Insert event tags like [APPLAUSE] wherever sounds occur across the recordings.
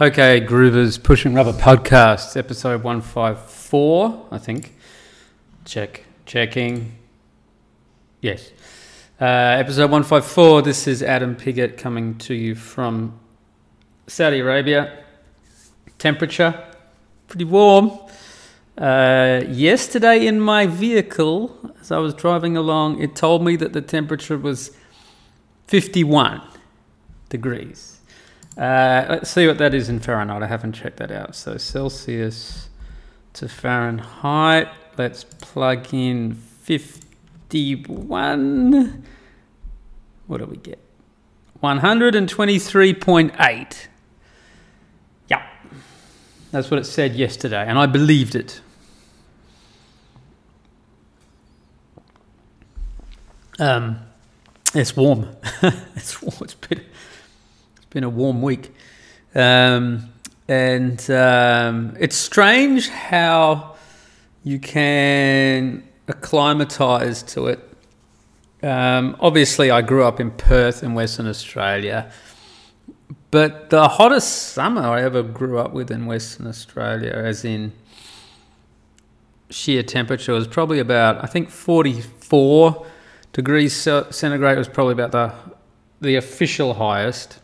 Okay, Groovers Pushing Rubber Podcast, episode 154, I think. Check. Checking. Yes. Uh, episode 154. This is Adam Piggott coming to you from Saudi Arabia. Temperature pretty warm. Uh, yesterday in my vehicle, as I was driving along, it told me that the temperature was 51 degrees. Uh, let's see what that is in Fahrenheit. I haven't checked that out. So Celsius to Fahrenheit. Let's plug in 51. What do we get? 123.8. Yeah. That's what it said yesterday, and I believed it. Um, it's warm. [LAUGHS] it's warm. It's been been a warm week. Um, and um, it's strange how you can acclimatize to it. Um, obviously, I grew up in Perth in Western Australia, but the hottest summer I ever grew up with in Western Australia, as in sheer temperature, was probably about I think 44 degrees centigrade was probably about the the official highest.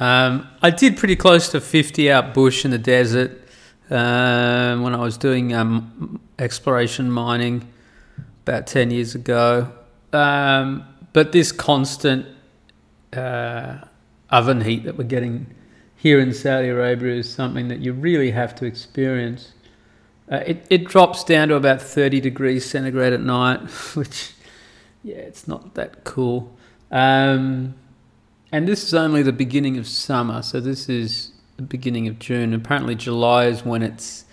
Um, I did pretty close to 50 out bush in the desert um, when I was doing um, exploration mining about 10 years ago. Um, but this constant uh, oven heat that we're getting here in Saudi Arabia is something that you really have to experience. Uh, it, it drops down to about 30 degrees centigrade at night, [LAUGHS] which, yeah, it's not that cool. Um, and this is only the beginning of summer, so this is the beginning of June. Apparently, July is when it's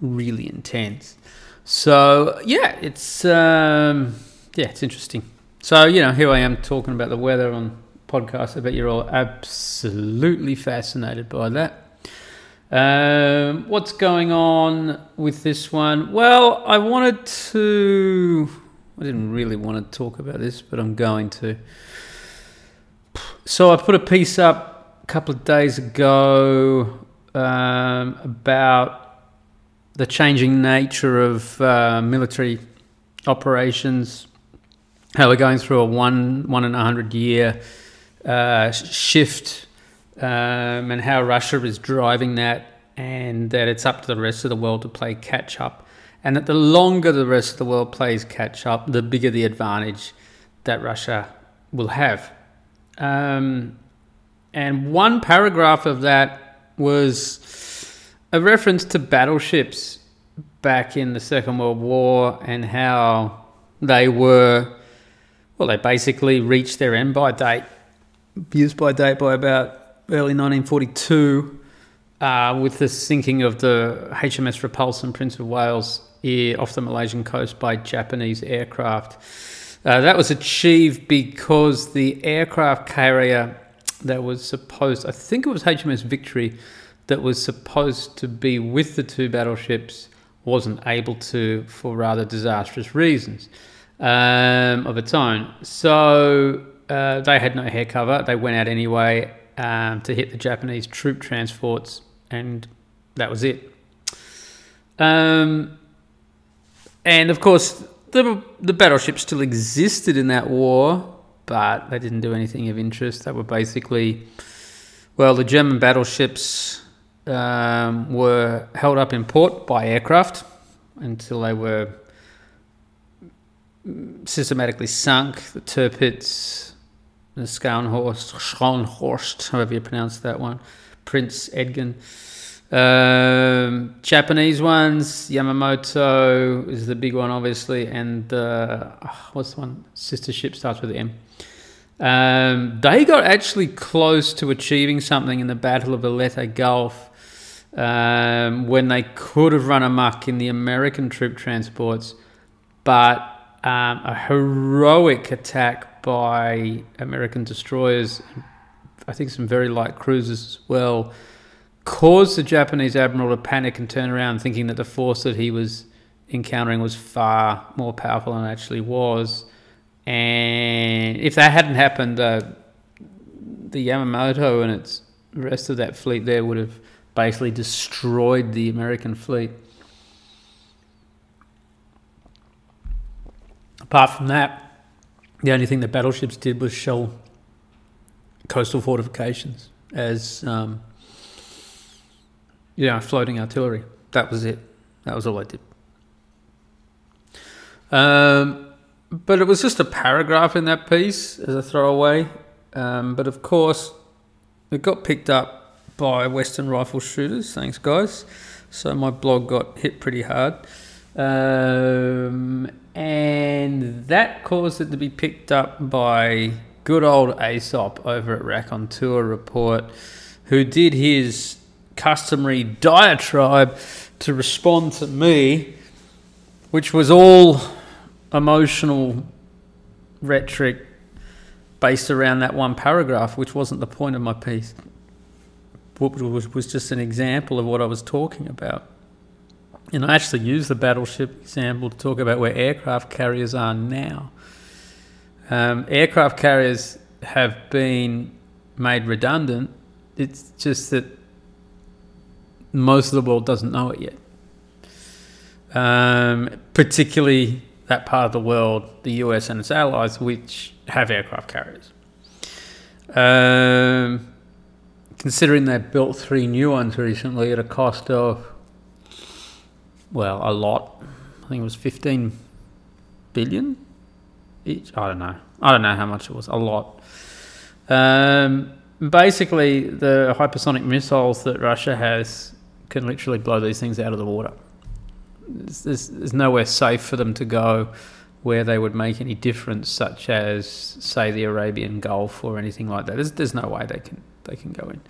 really intense. So yeah, it's um, yeah, it's interesting. So you know, here I am talking about the weather on podcast. I bet you're all absolutely fascinated by that. Um, what's going on with this one? Well, I wanted to. I didn't really want to talk about this, but I'm going to. So I put a piece up a couple of days ago um, about the changing nature of uh, military operations, how we're going through a one one and a hundred year uh, shift, um, and how Russia is driving that, and that it's up to the rest of the world to play catch up, and that the longer the rest of the world plays catch up, the bigger the advantage that Russia will have. Um, and one paragraph of that was a reference to battleships back in the Second World War and how they were, well, they basically reached their end by date, used by date by about early 1942. Uh, with the sinking of the HMS Repulse and Prince of Wales off the Malaysian coast by Japanese aircraft. Uh, that was achieved because the aircraft carrier that was supposed, I think it was HMS Victory, that was supposed to be with the two battleships wasn't able to for rather disastrous reasons um, of its own. So uh, they had no hair cover. They went out anyway um, to hit the Japanese troop transports, and that was it. Um, and of course, the the battleships still existed in that war, but they didn't do anything of interest. They were basically, well, the German battleships um, were held up in port by aircraft until they were systematically sunk. The Tirpitz, the Scharnhorst, Scharnhorst, however you pronounce that one, Prince Eugen. Um, Japanese ones, Yamamoto is the big one, obviously, and uh, what's the one? Sister ship starts with M. Um, they got actually close to achieving something in the Battle of Leyte Gulf um, when they could have run amok in the American troop transports, but um, a heroic attack by American destroyers, I think some very light cruisers as well caused the Japanese admiral to panic and turn around, thinking that the force that he was encountering was far more powerful than it actually was. And if that hadn't happened, uh, the Yamamoto and its rest of that fleet there would have basically destroyed the American fleet. Apart from that, the only thing the battleships did was shell coastal fortifications as um, know, floating artillery. That was it. That was all I did. Um, but it was just a paragraph in that piece as a throwaway. Um, but of course, it got picked up by Western rifle shooters. Thanks, guys. So my blog got hit pretty hard. Um, and that caused it to be picked up by good old Aesop over at Raconteur Report, who did his customary diatribe to respond to me, which was all emotional rhetoric based around that one paragraph, which wasn't the point of my piece. Was, was just an example of what I was talking about. And I actually used the battleship example to talk about where aircraft carriers are now. Um, aircraft carriers have been made redundant. It's just that most of the world doesn't know it yet. Um, particularly that part of the world, the US and its allies, which have aircraft carriers. Um, considering they built three new ones recently at a cost of, well, a lot. I think it was 15 billion each. I don't know. I don't know how much it was. A lot. Um, basically, the hypersonic missiles that Russia has can literally blow these things out of the water. There's, there's, nowhere safe for them to go where they would make any difference, such as say the Arabian Gulf or anything like that. There's, there's no way they can they can go in.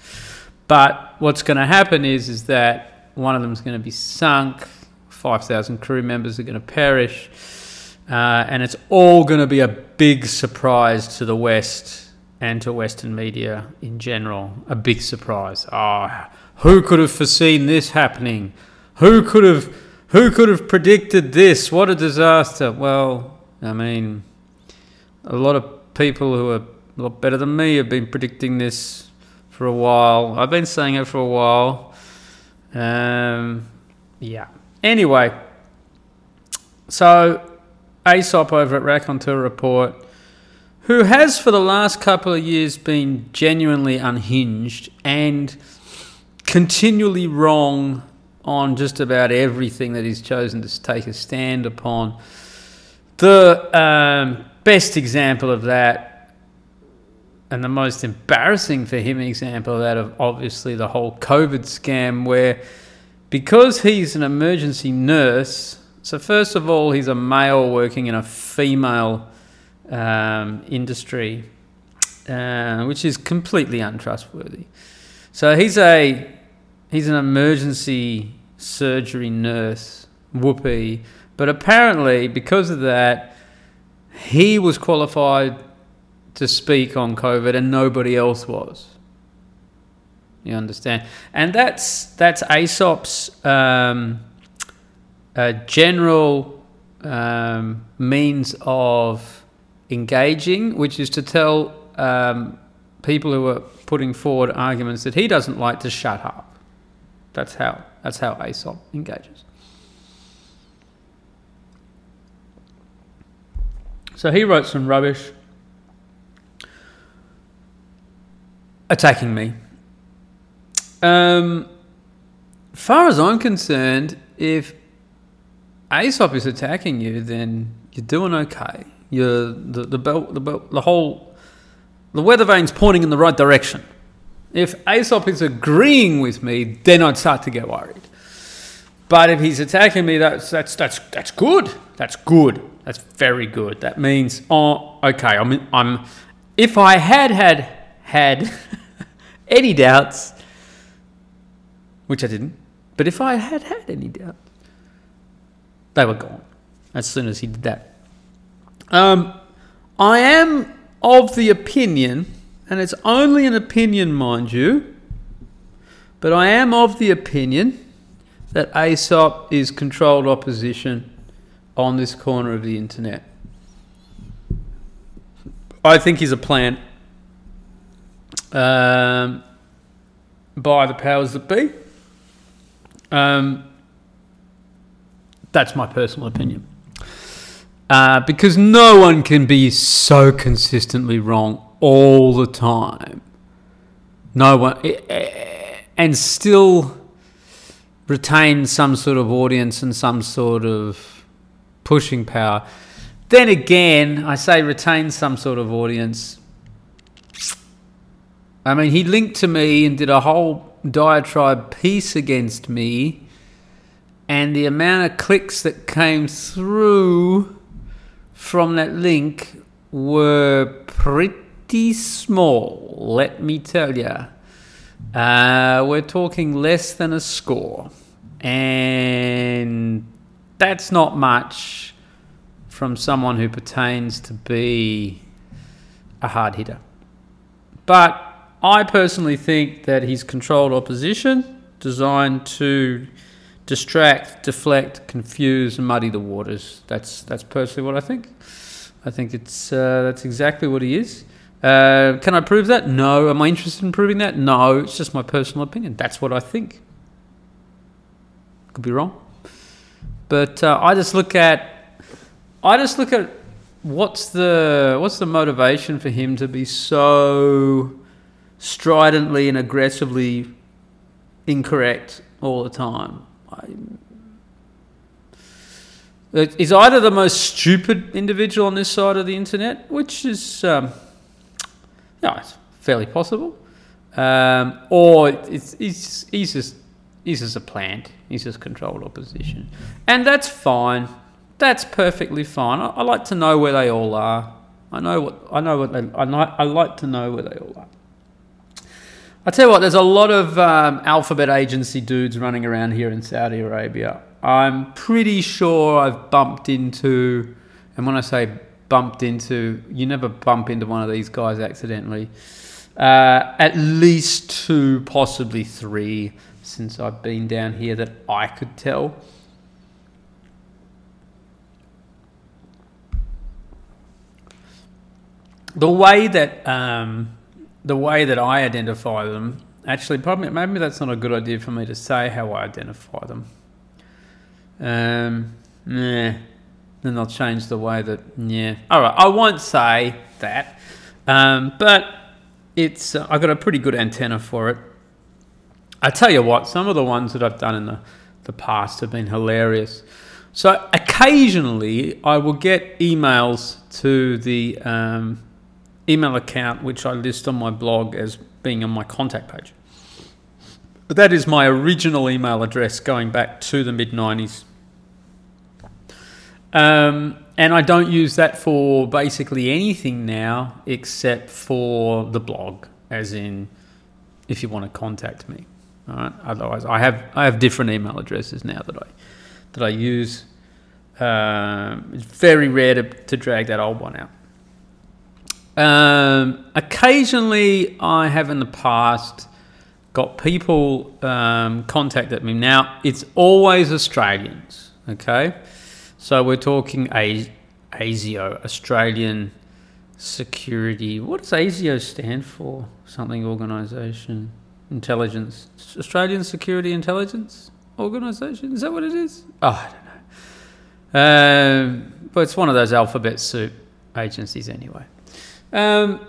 But what's going to happen is is that one of them is going to be sunk. Five thousand crew members are going to perish, uh, and it's all going to be a big surprise to the West and to Western media in general. A big surprise. Oh, who could have foreseen this happening? Who could have who could have predicted this? What a disaster. Well, I mean, a lot of people who are a lot better than me have been predicting this for a while. I've been saying it for a while. Um, yeah. Anyway, so Aesop over at Raconteur Report, who has for the last couple of years been genuinely unhinged and continually wrong on just about everything that he's chosen to take a stand upon. The um, best example of that, and the most embarrassing for him example of that, of obviously the whole COVID scam, where because he's an emergency nurse, so first of all, he's a male working in a female um, industry, uh, which is completely untrustworthy. So he's a he's an emergency surgery nurse, whoopee. But apparently, because of that, he was qualified to speak on COVID and nobody else was. You understand? And that's that's Aesop's um, uh, general um, means of engaging, which is to tell um, people who are putting forward arguments that he doesn't like to shut up. That's how that's how Aesop engages. So he wrote some rubbish attacking me. Um, far as I'm concerned, if Aesop is attacking you, then you're doing okay. You're the the belt, the belt, the whole the weather vane's pointing in the right direction. If Aesop is agreeing with me, then I'd start to get worried. But if he's attacking me, that's that's that's that's good. That's good. That's very good. That means oh, okay. I'm I'm. If I had had had [LAUGHS] any doubts, which I didn't, but if I had had any doubts, they were gone as soon as he did that. Um, I am of the opinion and it's only an opinion, mind you, but I am of the opinion that Aesop is controlled opposition on this corner of the internet. I think he's a plant. Um, by the powers that be. Um, that's my personal opinion. Uh, because no one can be so consistently wrong all the time. No one, eh, eh, and still retain some sort of audience and some sort of pushing power. Then again, I say retain some sort of audience. I mean, he linked to me and did a whole diatribe piece against me, and the amount of clicks that came through from that link were pretty small, let me tell you. Uh, we're talking less than a score. And that's not much from someone who pertains to be a hard hitter. But I personally think that he's controlled opposition designed to distract, deflect, confuse, and muddy the waters. That's that's personally what I think. I think it's uh, that's exactly what he is. Uh, can I prove that? No. Am I interested in proving that? No. It's just my personal opinion. That's what I think. Could be wrong, but uh, I just look at I just look at what's the what's the motivation for him to be so stridently and aggressively incorrect all the time. He's either the most stupid individual on this side of the internet, which is, um, no, it's fairly possible, um, or it's, he's, he's just he's just a plant. He's just controlled opposition, and that's fine. That's perfectly fine. I, I like to know where they all are. I know what I know what they. I, know, I like to know where they all are. I tell you what, there's a lot of um, alphabet agency dudes running around here in Saudi Arabia. I'm pretty sure I've bumped into, and when I say bumped into, you never bump into one of these guys accidentally. Uh, at least two, possibly three, since I've been down here that I could tell. The way that um, the way that I identify them, actually, probably maybe that's not a good idea for me to say how I identify them. Um, nah, then I'll change the way that. Yeah, all right. I won't say that, um, but it's uh, I've got a pretty good antenna for it. I tell you what, some of the ones that I've done in the the past have been hilarious. So occasionally I will get emails to the um, email account which I list on my blog as being on my contact page. But that is my original email address going back to the mid 90s. Um, and I don't use that for basically anything now except for the blog, as in if you want to contact me. All right. Otherwise, I have I have different email addresses now that I that I use. Um, it's very rare to, to drag that old one out. Um, occasionally, I have in the past got people um, contacted me. Now, it's always Australians, okay? So we're talking a- ASIO, Australian Security. What does ASIO stand for? Something organisation, intelligence, Australian Security Intelligence Organisation. Is that what it is? Oh, I don't know. Um, but it's one of those alphabet soup agencies anyway. Um,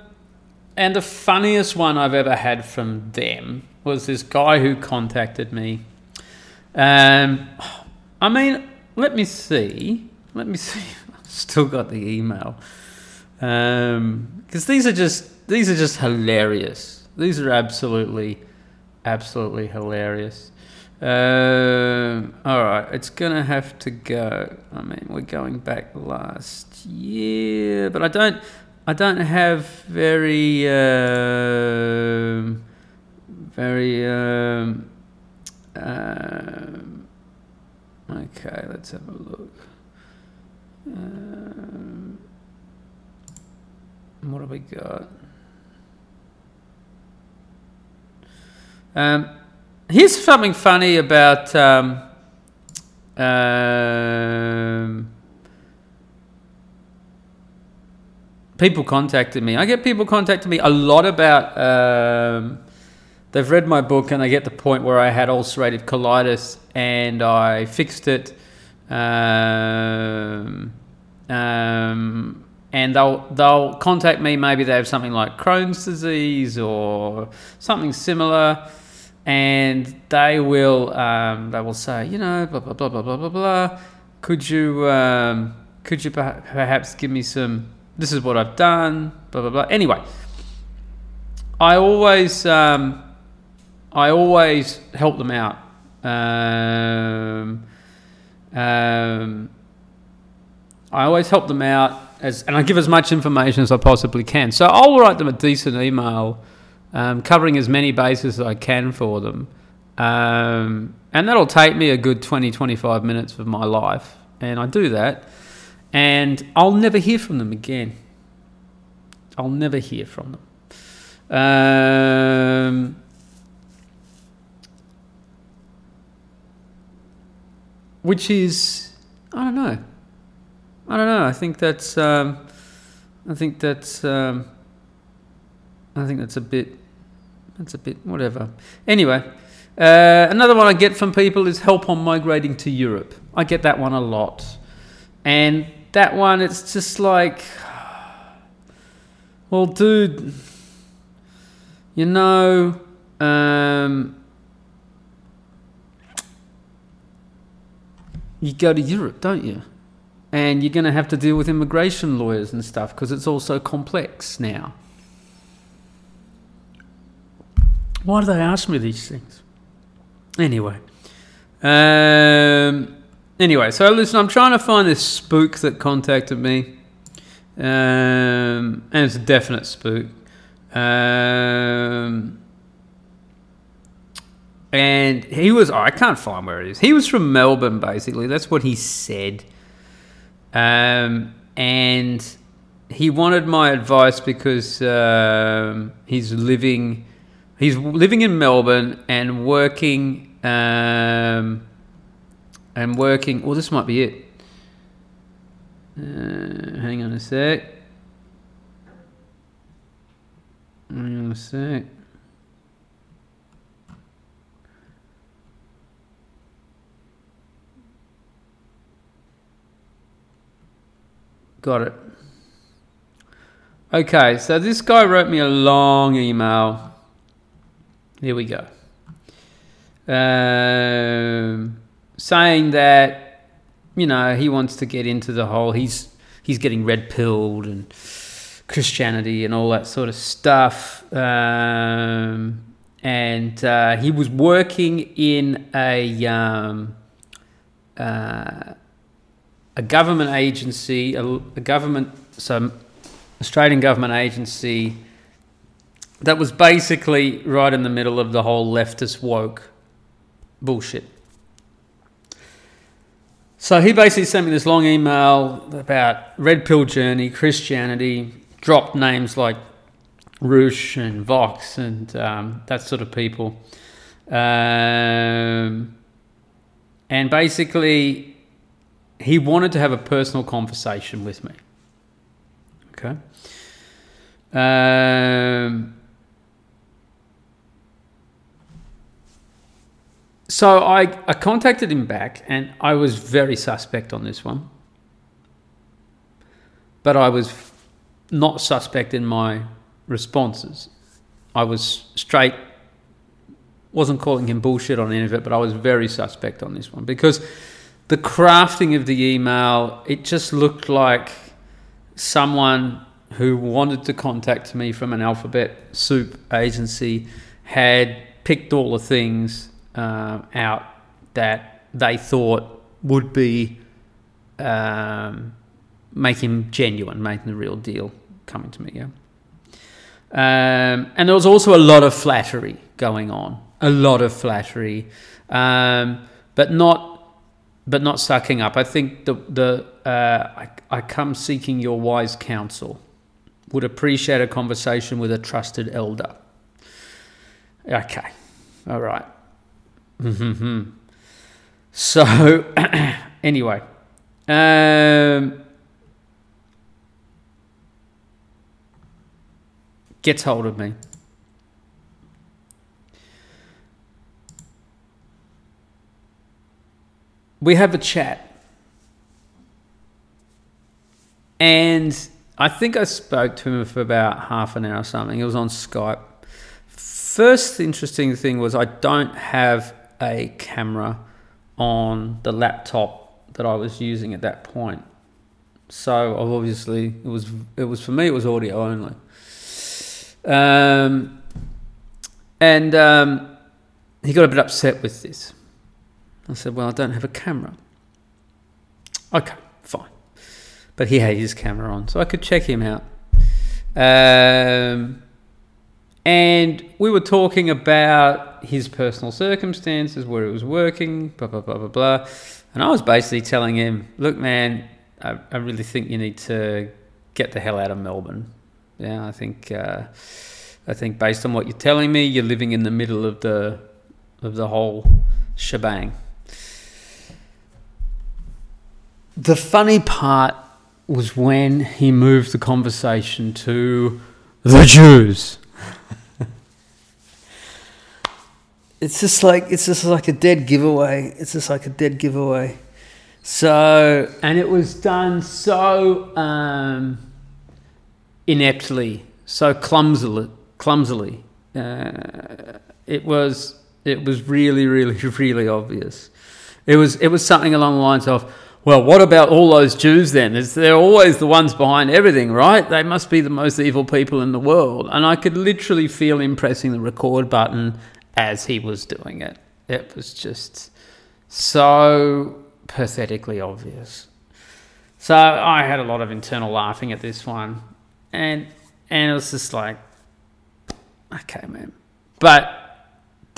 and the funniest one I've ever had from them was this guy who contacted me. Um, I mean, let me see. Let me [LAUGHS] see. I've still got the email. Because um, these are just these are just hilarious. These are absolutely, absolutely hilarious. Um, all right, it's gonna have to go. I mean, we're going back last year, but I don't. I don't have very, uh, very. Um, um, okay, let's have a look. Um, what have we got? Um, here's something funny about. Um, um, people contacted me. I get people contacting me a lot about um, they've read my book and they get the point where I had ulcerative colitis and I fixed it. Um, um, and they'll they'll contact me. Maybe they have something like Crohn's disease or something similar, and they will um, they will say, you know, blah blah blah blah blah blah blah. Could you um, could you perhaps give me some? This is what I've done. Blah blah blah. Anyway, I always um, I always help them out. Um, um, I always help them out as, and I give as much information as I possibly can. So I'll write them a decent email, um, covering as many bases as I can for them. Um, and that'll take me a good 20, 25 minutes of my life. And I do that. And I'll never hear from them again. I'll never hear from them. Which is, I don't know. I don't know. I think that's. Um, I think that's. Um, I think that's a bit. That's a bit whatever. Anyway, uh, another one I get from people is help on migrating to Europe. I get that one a lot, and that one it's just like, well, dude, you know. Um, you go to Europe, don't you? and you're going to have to deal with immigration lawyers and stuff because it's all so complex now. Why do they ask me these things? Anyway. Um, anyway, so listen, I'm trying to find this spook that contacted me. Um, and it's a definite spook. Um, and he was, oh, I can't find where it is. He was from Melbourne, basically. That's what he said. Um, and he wanted my advice because um, he's living he's living in Melbourne and working um, and working. Well, this might be it. Uh, hang on a sec. Hang on a sec. Got it. Okay, so this guy wrote me a long email. Here we go. Um, saying that, you know, he wants to get into the whole, he's, he's getting red pilled and Christianity and all that sort of stuff. Um, and uh, he was working in a, um, uh, a government agency, a, a government, some Australian government agency that was basically right in the middle of the whole leftist woke bullshit. So he basically sent me this long email about Red Pill Journey, Christianity, dropped names like Roosh and Vox and um, that sort of people. Um, and basically, he wanted to have a personal conversation with me. Okay. Um, so I, I contacted him back and I was very suspect on this one. But I was not suspect in my responses. I was straight, wasn't calling him bullshit on any of it, but I was very suspect on this one because the crafting of the email, it just looked like someone who wanted to contact me from an alphabet soup agency had picked all the things uh, out that they thought would be um, making genuine, making the real deal coming to me. Yeah. Um, and there was also a lot of flattery going on, a lot of flattery, um, but not but not sucking up. I think the the uh, I, I come seeking your wise counsel. Would appreciate a conversation with a trusted elder. Okay, all right. Mm-hmm. So [COUGHS] anyway, um, gets hold of me. We have a chat. And I think I spoke to him for about half an hour or something. It was on Skype. First interesting thing was I don't have a camera on the laptop that I was using at that point. So obviously it was it was for me it was audio only. Um, and um, he got a bit upset with this. I said, Well, I don't have a camera. Okay, fine. But he had his camera on, so I could check him out. Um, and we were talking about his personal circumstances, where he was working, blah, blah, blah, blah, blah. And I was basically telling him, Look, man, I, I really think you need to get the hell out of Melbourne. Yeah, I think. Uh, I think based on what you're telling me, you're living in the middle of the of the whole shebang. The funny part was when he moved the conversation to the Jews. [LAUGHS] it's just like it's just like a dead giveaway. It's just like a dead giveaway. So, and it was done so um, ineptly, so clumsily, clumsily. Uh, it was it was really, really, [LAUGHS] really obvious. It was it was something along the lines of, well, what about all those Jews then? They're always the ones behind everything, right? They must be the most evil people in the world. And I could literally feel him pressing the record button as he was doing it. It was just so pathetically obvious. So I had a lot of internal laughing at this one, and and it was just like, okay, man. But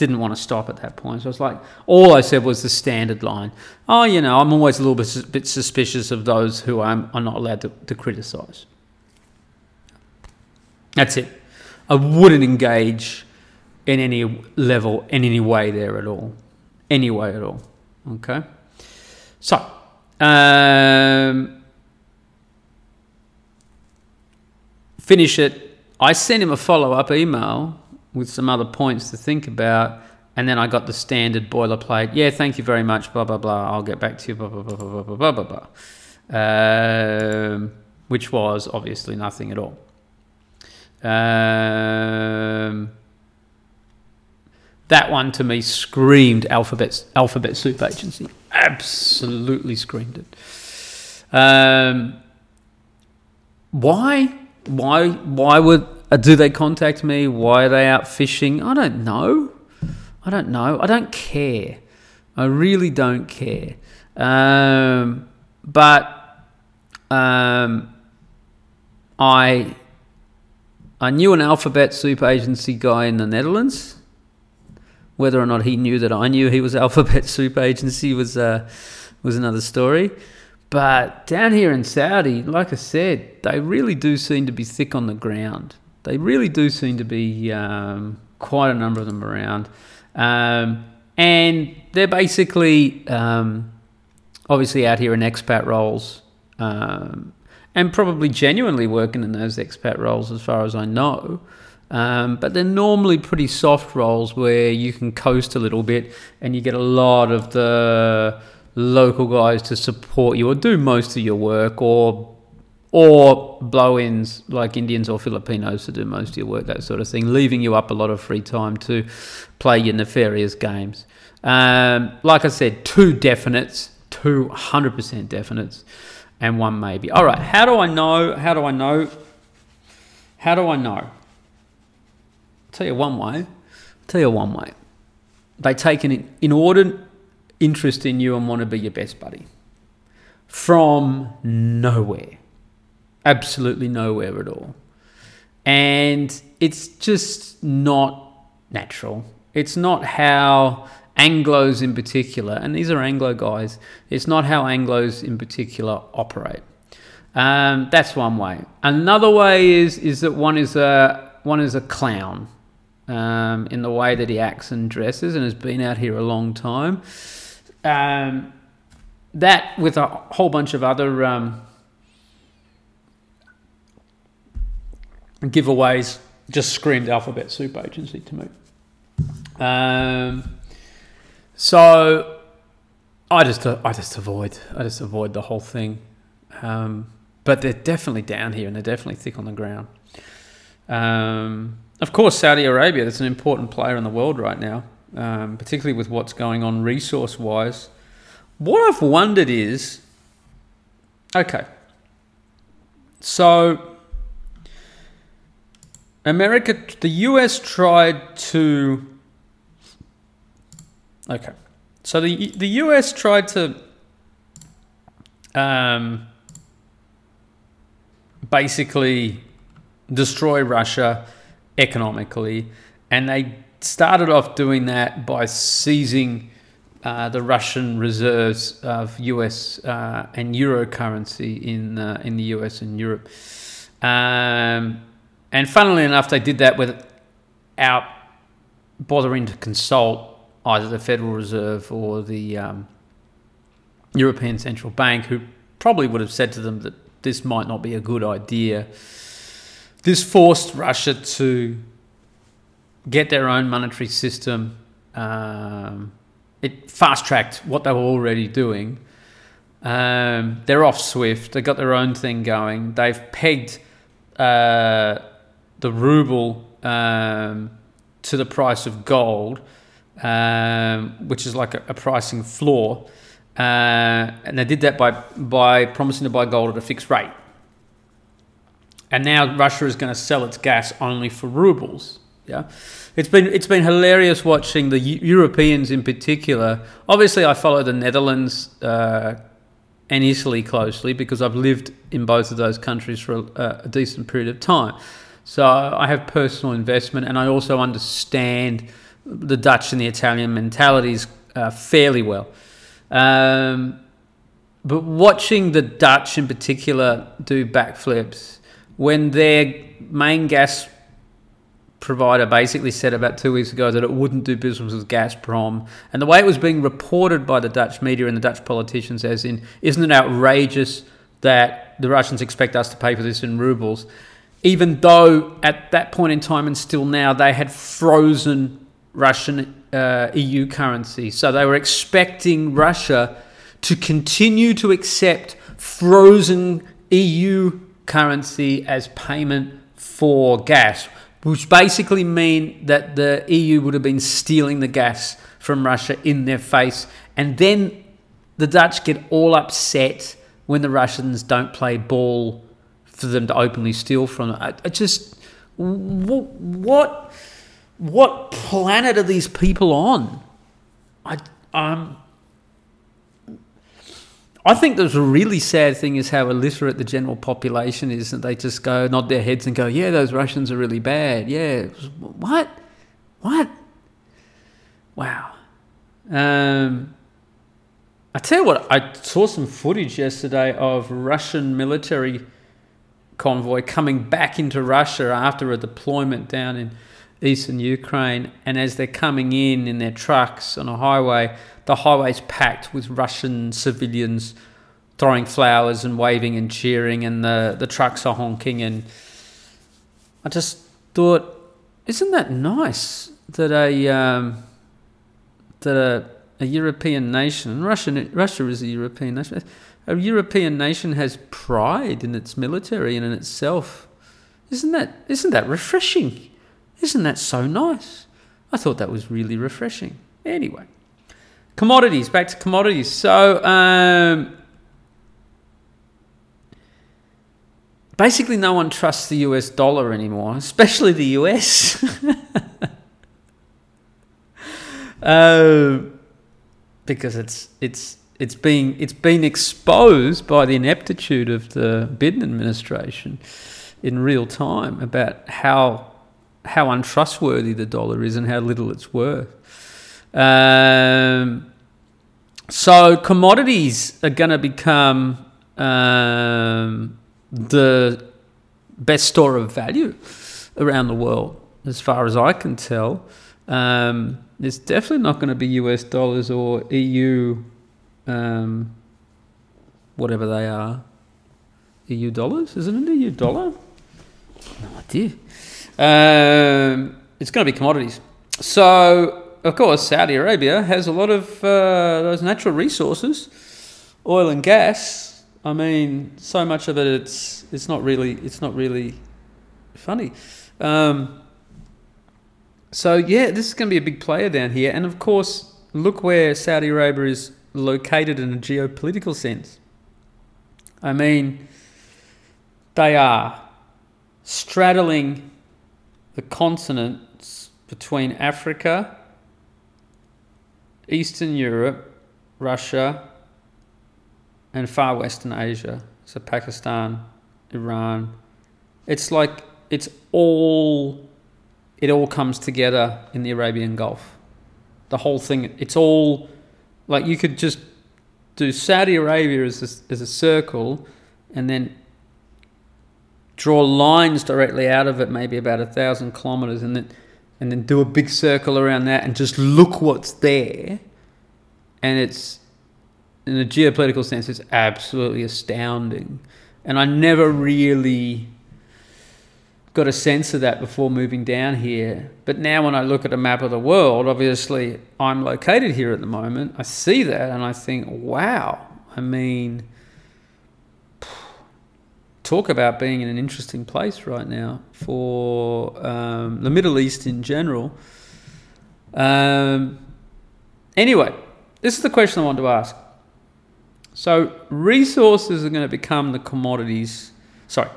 didn't want to stop at that point. So I was like, all I said was the standard line. Oh, you know, I'm always a little bit, bit suspicious of those who I'm, I'm not allowed to, to criticise. That's it. I wouldn't engage in any level, in any way there at all. Any way at all. Okay? So, um, finish it. I sent him a follow up email with some other points to think about. And then I got the standard boilerplate. Yeah, thank you very much. Blah blah blah. I'll get back to you. Blah blah blah blah blah blah blah blah. Um, which was obviously nothing at all. Um, that one to me screamed alphabet alphabet soup agency. Absolutely screamed it. Um, why? Why? Why would do they contact me? Why are they out fishing? I don't know. I don't know. I don't care. I really don't care. Um, but um, I I knew an alphabet soup agency guy in the Netherlands. Whether or not he knew that I knew he was alphabet [LAUGHS] soup agency was uh, was another story. But down here in Saudi, like I said, they really do seem to be thick on the ground. They really do seem to be um, quite a number of them around. Um, and they're basically um, obviously out here in expat roles um, and probably genuinely working in those expat roles as far as I know. Um, but they're normally pretty soft roles where you can coast a little bit and you get a lot of the local guys to support you or do most of your work or or blow-ins like Indians or Filipinos to do most of your work, that sort of thing, leaving you up a lot of free time to play your nefarious games. Um, like I said, two definites, two hundred percent definites, and one maybe. All right, how do I know? How do I know? How do I know? I'll tell you one way. I'll tell you one way. They take an inordinate interest in you and want to be your best buddy from nowhere absolutely nowhere at all. And it's just not natural. It's not how Anglos in particular, and these are Anglo guys, it's not how Anglos in particular operate. Um, that's one way. Another way is is that one is a one is a clown um, in the way that he acts and dresses, and has been out here a long time. Um, that with a whole bunch of other giveaways just screamed alphabet soup agency to me. Um, so I just I just avoid I just avoid the whole thing. Um, but they're definitely down here and they're definitely thick on the ground. Um, of course, Saudi Arabia, that's an important player in the world right now, um, particularly with what's going on resource wise. What I've wondered is okay, so America, the US tried to. Okay. So the the US tried to um, basically destroy Russia economically, and they started off doing that by seizing uh, the Russian reserves of US uh, and euro currency in uh, in the US and Europe. Um, and funnily enough, they did that without bothering to consult either the Federal Reserve or the um, European Central Bank, who probably would have said to them that this might not be a good idea. This forced Russia to get their own monetary system. Um, it fast tracked what they were already doing. Um, they're off Swift. They got their own thing going. They've pegged uh, the ruble um, to the price of gold um, which is like a, a pricing floor. Uh, and they did that by, by promising to buy gold at a fixed rate. And now Russia is going to sell its gas only for rubles. Yeah, it's been it's been hilarious watching the Europeans in particular. Obviously, I follow the Netherlands uh, and Italy closely because I've lived in both of those countries for a, a decent period of time. So I have personal investment, and I also understand the Dutch and the Italian mentalities uh, fairly well. Um, but watching the Dutch in particular do backflips when their main gas provider basically said about two weeks ago that it wouldn't do business with Gazprom, and the way it was being reported by the Dutch media and the Dutch politicians, as in, isn't it outrageous that the Russians expect us to pay for this in rubles? Even though at that point in time and still now they had frozen Russian uh, EU currency. So they were expecting Russia to continue to accept frozen EU currency as payment for gas, which basically mean that the EU would have been stealing the gas from Russia in their face. And then the Dutch get all upset when the Russians don't play ball for them to openly steal from. I, I just, what? what planet are these people on? I um I think there's a really sad thing is how illiterate the general population is, and they just go nod their heads and go, "Yeah, those Russians are really bad." Yeah, what? What? Wow. Um, I tell you what, I saw some footage yesterday of Russian military convoy coming back into Russia after a deployment down in eastern Ukraine, and as they're coming in in their trucks on a highway, the highway's packed with Russian civilians throwing flowers and waving and cheering, and the, the trucks are honking. And I just thought, isn't that nice that a um, that a, a European nation, Russia, Russia is a European nation, a European nation has pride in its military and in itself. Isn't that isn't that refreshing? Isn't that so nice? I thought that was really refreshing. Anyway, commodities, back to commodities. So, um, basically, no one trusts the US dollar anymore, especially the US. [LAUGHS] uh, because it's it's it's being it's been exposed by the ineptitude of the Biden administration in real time about how how untrustworthy the dollar is and how little it's worth. Um, so commodities are going to become um, the best store of value around the world, as far as I can tell. Um, it's definitely not going to be US dollars or EU, um, whatever they are. EU dollars? Is it EU dollar? No idea. Um, it's going to be commodities. So of course, Saudi Arabia has a lot of uh, those natural resources, oil and gas. I mean, so much of it, it's it's not really it's not really funny. Um, so yeah, this is going to be a big player down here, and of course, look where Saudi Arabia is located in a geopolitical sense. I mean, they are straddling the continents between Africa, Eastern Europe, Russia, and far Western Asia. So Pakistan, Iran. It's like it's all it all comes together in the Arabian Gulf. The whole thing, it's all like you could just do Saudi Arabia as a, as a circle and then draw lines directly out of it, maybe about a thousand kilometers, and then and then do a big circle around that and just look what's there. And it's in a geopolitical sense, it's absolutely astounding. And I never really got a sense of that before moving down here. But now, when I look at a map of the world, obviously I'm located here at the moment. I see that and I think, wow. I mean, talk about being in an interesting place right now for um, the Middle East in general. Um, anyway, this is the question I want to ask. So, resources are going to become the commodities. Sorry,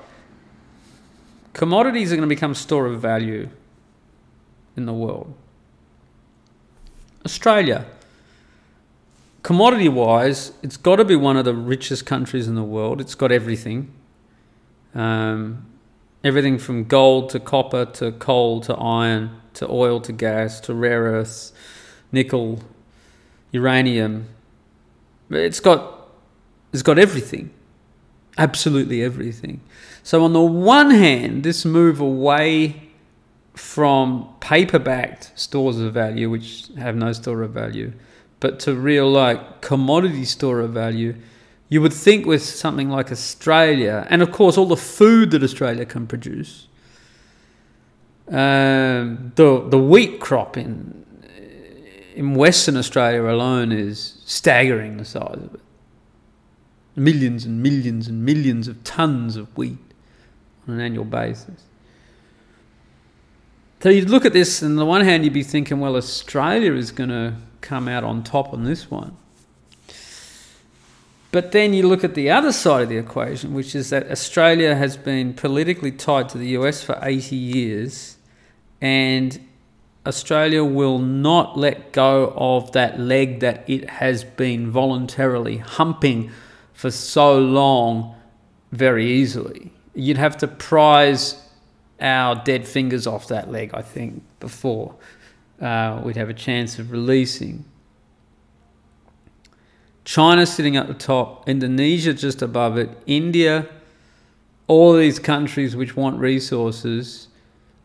Commodities are going to become store of value in the world. Australia, commodity wise, it's got to be one of the richest countries in the world. It's got everything. Um, everything from gold to copper to coal to iron to oil to gas to rare earths, nickel, uranium. It's got, it's got everything. Absolutely everything. So, on the one hand, this move away from paper backed stores of value, which have no store of value, but to real like commodity store of value, you would think with something like Australia, and of course, all the food that Australia can produce, um, the, the wheat crop in, in Western Australia alone is staggering the size of it. Millions and millions and millions of tons of wheat on an annual basis. So you'd look at this, and on the one hand, you'd be thinking, well, Australia is going to come out on top on this one. But then you look at the other side of the equation, which is that Australia has been politically tied to the US for 80 years, and Australia will not let go of that leg that it has been voluntarily humping for so long very easily you'd have to prize our dead fingers off that leg, I think, before uh, we'd have a chance of releasing. China sitting at the top, Indonesia just above it, India, all these countries which want resources.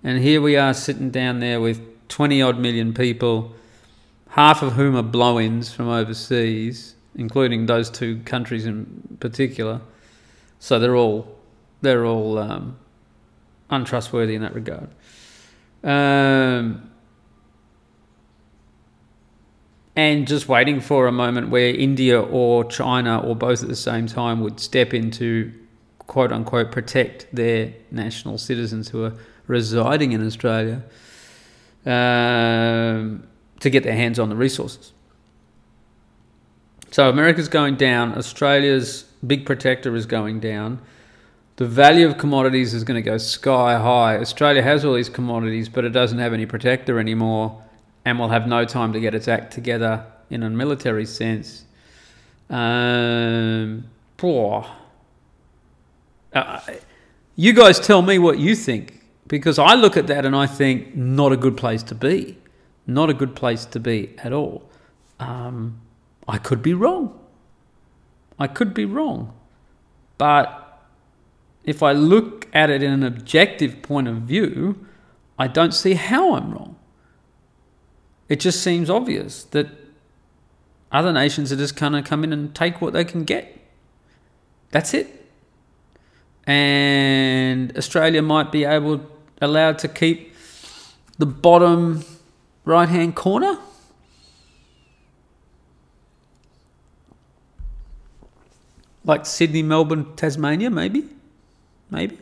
And here we are sitting down there with 20 odd million people, half of whom are blow ins from overseas, including those two countries in particular. So they're all they're all um, untrustworthy in that regard. Um, and just waiting for a moment where India or China or both at the same time would step in to quote unquote protect their national citizens who are residing in Australia um, to get their hands on the resources. So America's going down, Australia's big protector is going down the value of commodities is going to go sky high. Australia has all these commodities, but it doesn't have any protector anymore, and will have no time to get its act together in a military sense. Um, poor. Uh, you guys tell me what you think, because I look at that and I think not a good place to be, not a good place to be at all. Um, I could be wrong. I could be wrong, but if I look at it in an objective point of view, I don't see how I'm wrong. It just seems obvious that other nations are just kind of come in and take what they can get. That's it. And Australia might be able allowed to keep the bottom right hand corner Like Sydney, Melbourne, Tasmania, maybe? Maybe?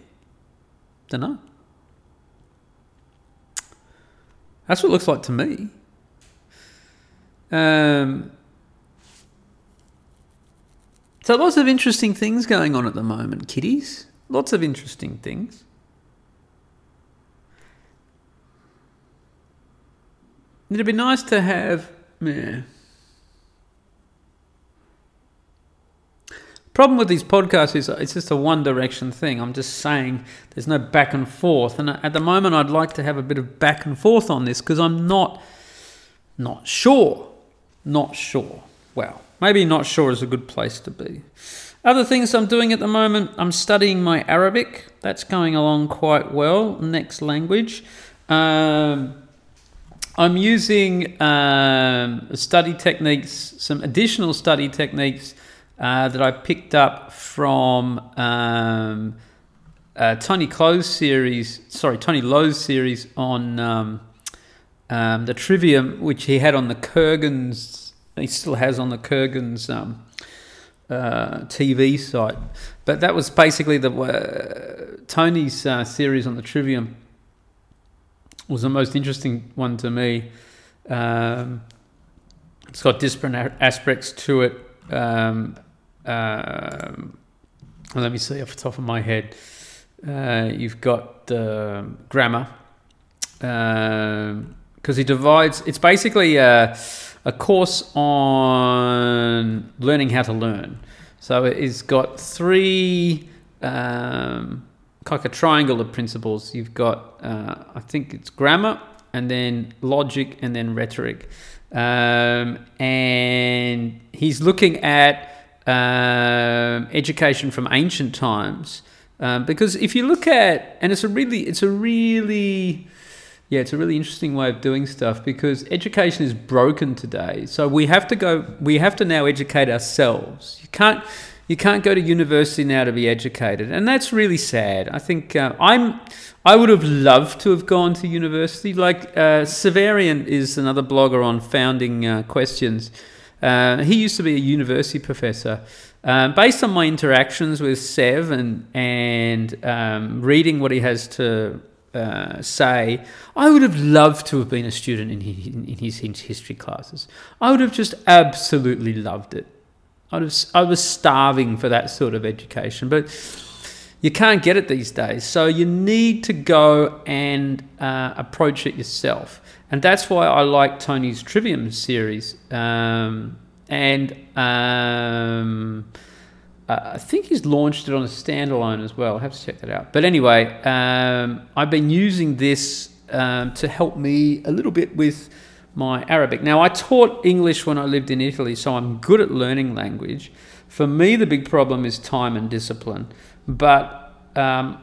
Don't know. That's what it looks like to me. Um, so lots of interesting things going on at the moment, kiddies. Lots of interesting things. It'd be nice to have, yeah. Problem with these podcasts is it's just a one direction thing. I'm just saying there's no back and forth. And at the moment, I'd like to have a bit of back and forth on this because I'm not, not sure. Not sure. Well, maybe not sure is a good place to be. Other things I'm doing at the moment, I'm studying my Arabic. That's going along quite well. Next language. Um, I'm using um, study techniques, some additional study techniques uh, that I picked up from um, uh, Tony Close series, sorry, Tony Lowe's series on um, um, the Trivium, which he had on the Kurgan's, he still has on the Kurgan's um, uh, TV site. But that was basically the uh, Tony's uh, series on the Trivium was the most interesting one to me. Um, it's got different aspects to it. Um, um, let me see off the top of my head. Uh, you've got uh, grammar because um, he divides. It's basically a, a course on learning how to learn. So it's got three um, like a triangle of principles. You've got, uh, I think it's grammar, and then logic, and then rhetoric. Um, and he's looking at um, education from ancient times. Um, because if you look at, and it's a really, it's a really, yeah, it's a really interesting way of doing stuff because education is broken today. So we have to go, we have to now educate ourselves. You can't, you can't go to university now to be educated, and that's really sad. I think uh, I'm. I would have loved to have gone to university. Like uh, Severian is another blogger on founding uh, questions. Uh, he used to be a university professor. Um, based on my interactions with Sev and and um, reading what he has to uh, say, I would have loved to have been a student in his, in his history classes. I would have just absolutely loved it. I was I was starving for that sort of education, but you can't get it these days. So you need to go and uh, approach it yourself, and that's why I like Tony's Trivium series. Um, and um, I think he's launched it on a standalone as well. I have to check that out. But anyway, um, I've been using this um, to help me a little bit with my Arabic. Now, I taught English when I lived in Italy, so I'm good at learning language. For me, the big problem is time and discipline. But um,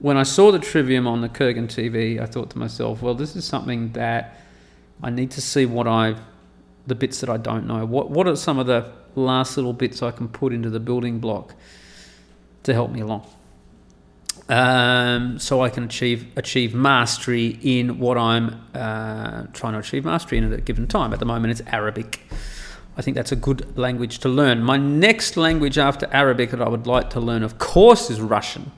when I saw the trivium on the Kurgan TV, I thought to myself, well, this is something that I need to see what I, the bits that I don't know. What what are some of the last little bits I can put into the building block to help me along? um, so I can achieve achieve mastery in what I'm uh, trying to achieve mastery in at a given time. At the moment, it's Arabic. I think that's a good language to learn. My next language after Arabic that I would like to learn, of course, is Russian,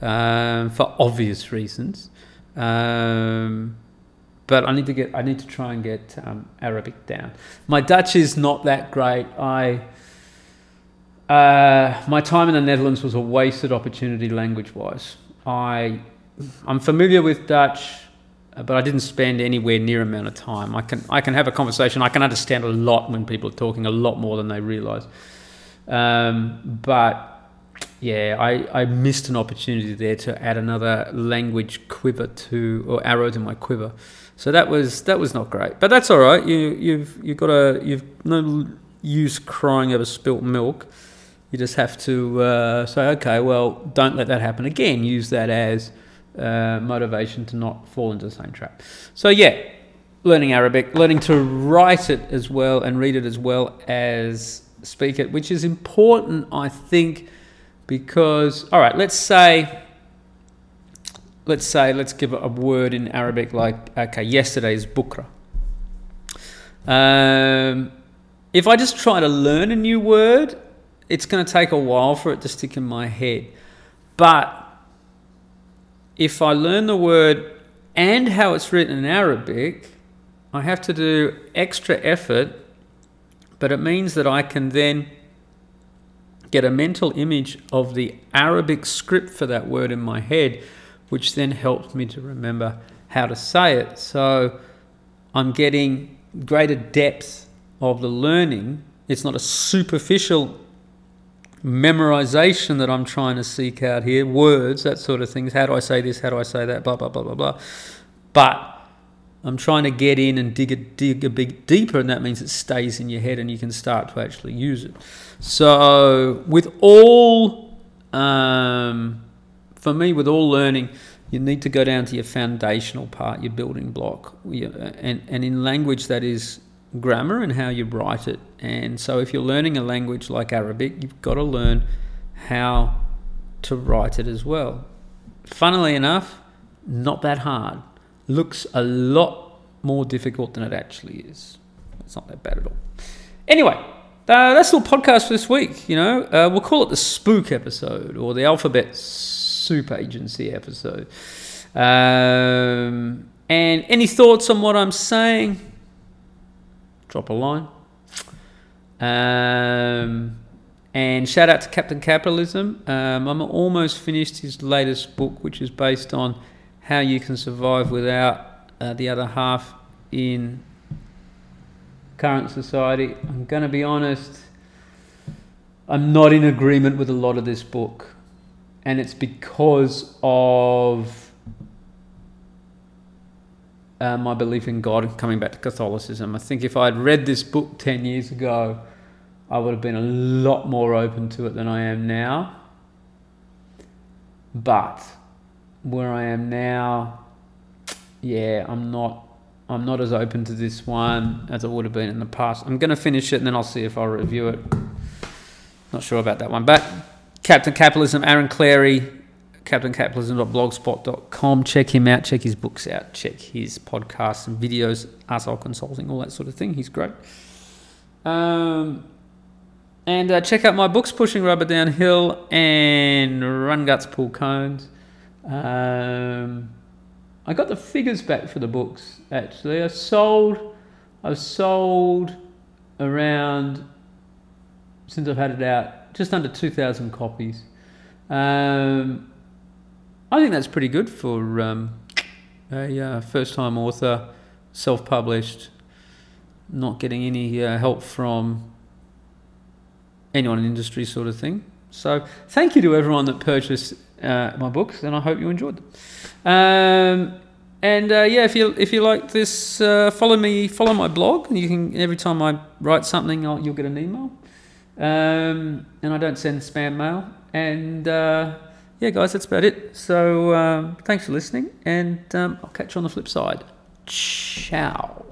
um, for obvious reasons. Um, but I need to get I need to try and get um, Arabic down. My Dutch is not that great. I uh, my time in the Netherlands was a wasted opportunity language wise. I, I'm familiar with Dutch, uh, but I didn't spend anywhere near amount of time. I can, I can have a conversation. I can understand a lot when people are talking a lot more than they realize. Um, but yeah, I, I missed an opportunity there to add another language quiver to or arrow to my quiver. So that was that was not great, but that's all right. You you've you've got a you've no use crying over spilt milk. You just have to uh, say, okay, well, don't let that happen again. Use that as uh, motivation to not fall into the same trap. So, yeah, learning Arabic, learning to write it as well and read it as well as speak it, which is important, I think, because, all right, let's say, let's say, let's give a word in Arabic like, okay, yesterday's bukra. Um, if I just try to learn a new word, it's going to take a while for it to stick in my head. But if I learn the word and how it's written in Arabic, I have to do extra effort, but it means that I can then get a mental image of the Arabic script for that word in my head, which then helps me to remember how to say it. So I'm getting greater depth of the learning. It's not a superficial memorization that I'm trying to seek out here, words, that sort of things. How do I say this? How do I say that? Blah, blah, blah, blah, blah. But I'm trying to get in and dig a, dig a bit deeper, and that means it stays in your head and you can start to actually use it. So, with all, um, for me, with all learning, you need to go down to your foundational part, your building block, and, and in language that is grammar and how you write it. And so, if you're learning a language like Arabic, you've got to learn how to write it as well. Funnily enough, not that hard. Looks a lot more difficult than it actually is. It's not that bad at all. Anyway, uh, that's the podcast for this week. You know, uh, we'll call it the spook episode or the alphabet soup agency episode. Um, and any thoughts on what I'm saying? drop a line. Um, and shout out to Captain Capitalism. Um, I'm almost finished his latest book, which is based on how you can survive without uh, the other half in current society. I'm going to be honest, I'm not in agreement with a lot of this book. And it's because of uh, my belief in God coming back to Catholicism. I think if I'd read this book 10 years ago, I would have been a lot more open to it than I am now. But where I am now, yeah, I'm not I'm not as open to this one as I would have been in the past. I'm going to finish it and then I'll see if I'll review it. Not sure about that one. But Captain Capitalism, Aaron Clarey, captaincapitalism.blogspot.com. Check him out, check his books out, check his podcasts and videos, Arsehole Consulting, all that sort of thing. He's great. Um, and uh, check out my books, Pushing Rubber Downhill and Run Guts Pull Cones. Um, I got the figures back for the books, actually. I sold, I've sold around, since I've had it out, just under 2,000 copies. Um, I think that's pretty good for um, a uh, first time author, self published, not getting any uh, help from anyone in industry, sort of thing. So, thank you to everyone that purchased uh, my books, and I hope you enjoyed them. Um, and uh, yeah, if you if you like this, uh, follow me, follow my blog. You can every time I write something, I'll, you'll get an email. Um, and I don't send spam mail. And uh, yeah, guys, that's about it. So um, thanks for listening, and um, I'll catch you on the flip side. Ciao.